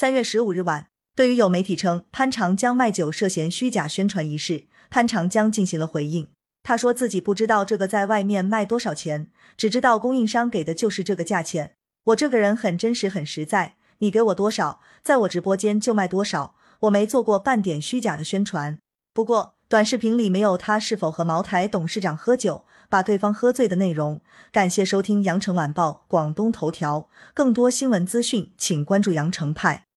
三月十五日晚对于有媒体称潘长江卖酒涉嫌虚假宣传一事潘长江进行了回应。他说自己不知道这个在外面卖多少钱只知道供应商给的就是这个价钱。我这个人很真实很实在你给我多少在我直播间就卖多少我没做过半点虚假的宣传。不过短视频里没有他是否和茅台董事长喝酒把对方喝醉的内容。感谢收听羊城晚报广东头条更多新闻资讯请关注羊城派。